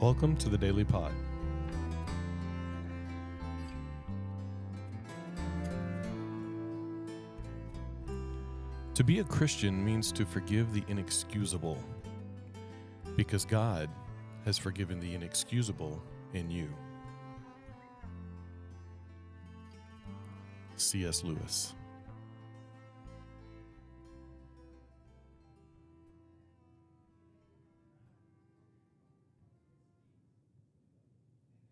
Welcome to the Daily Pod. To be a Christian means to forgive the inexcusable, because God has forgiven the inexcusable in you. C.S. Lewis.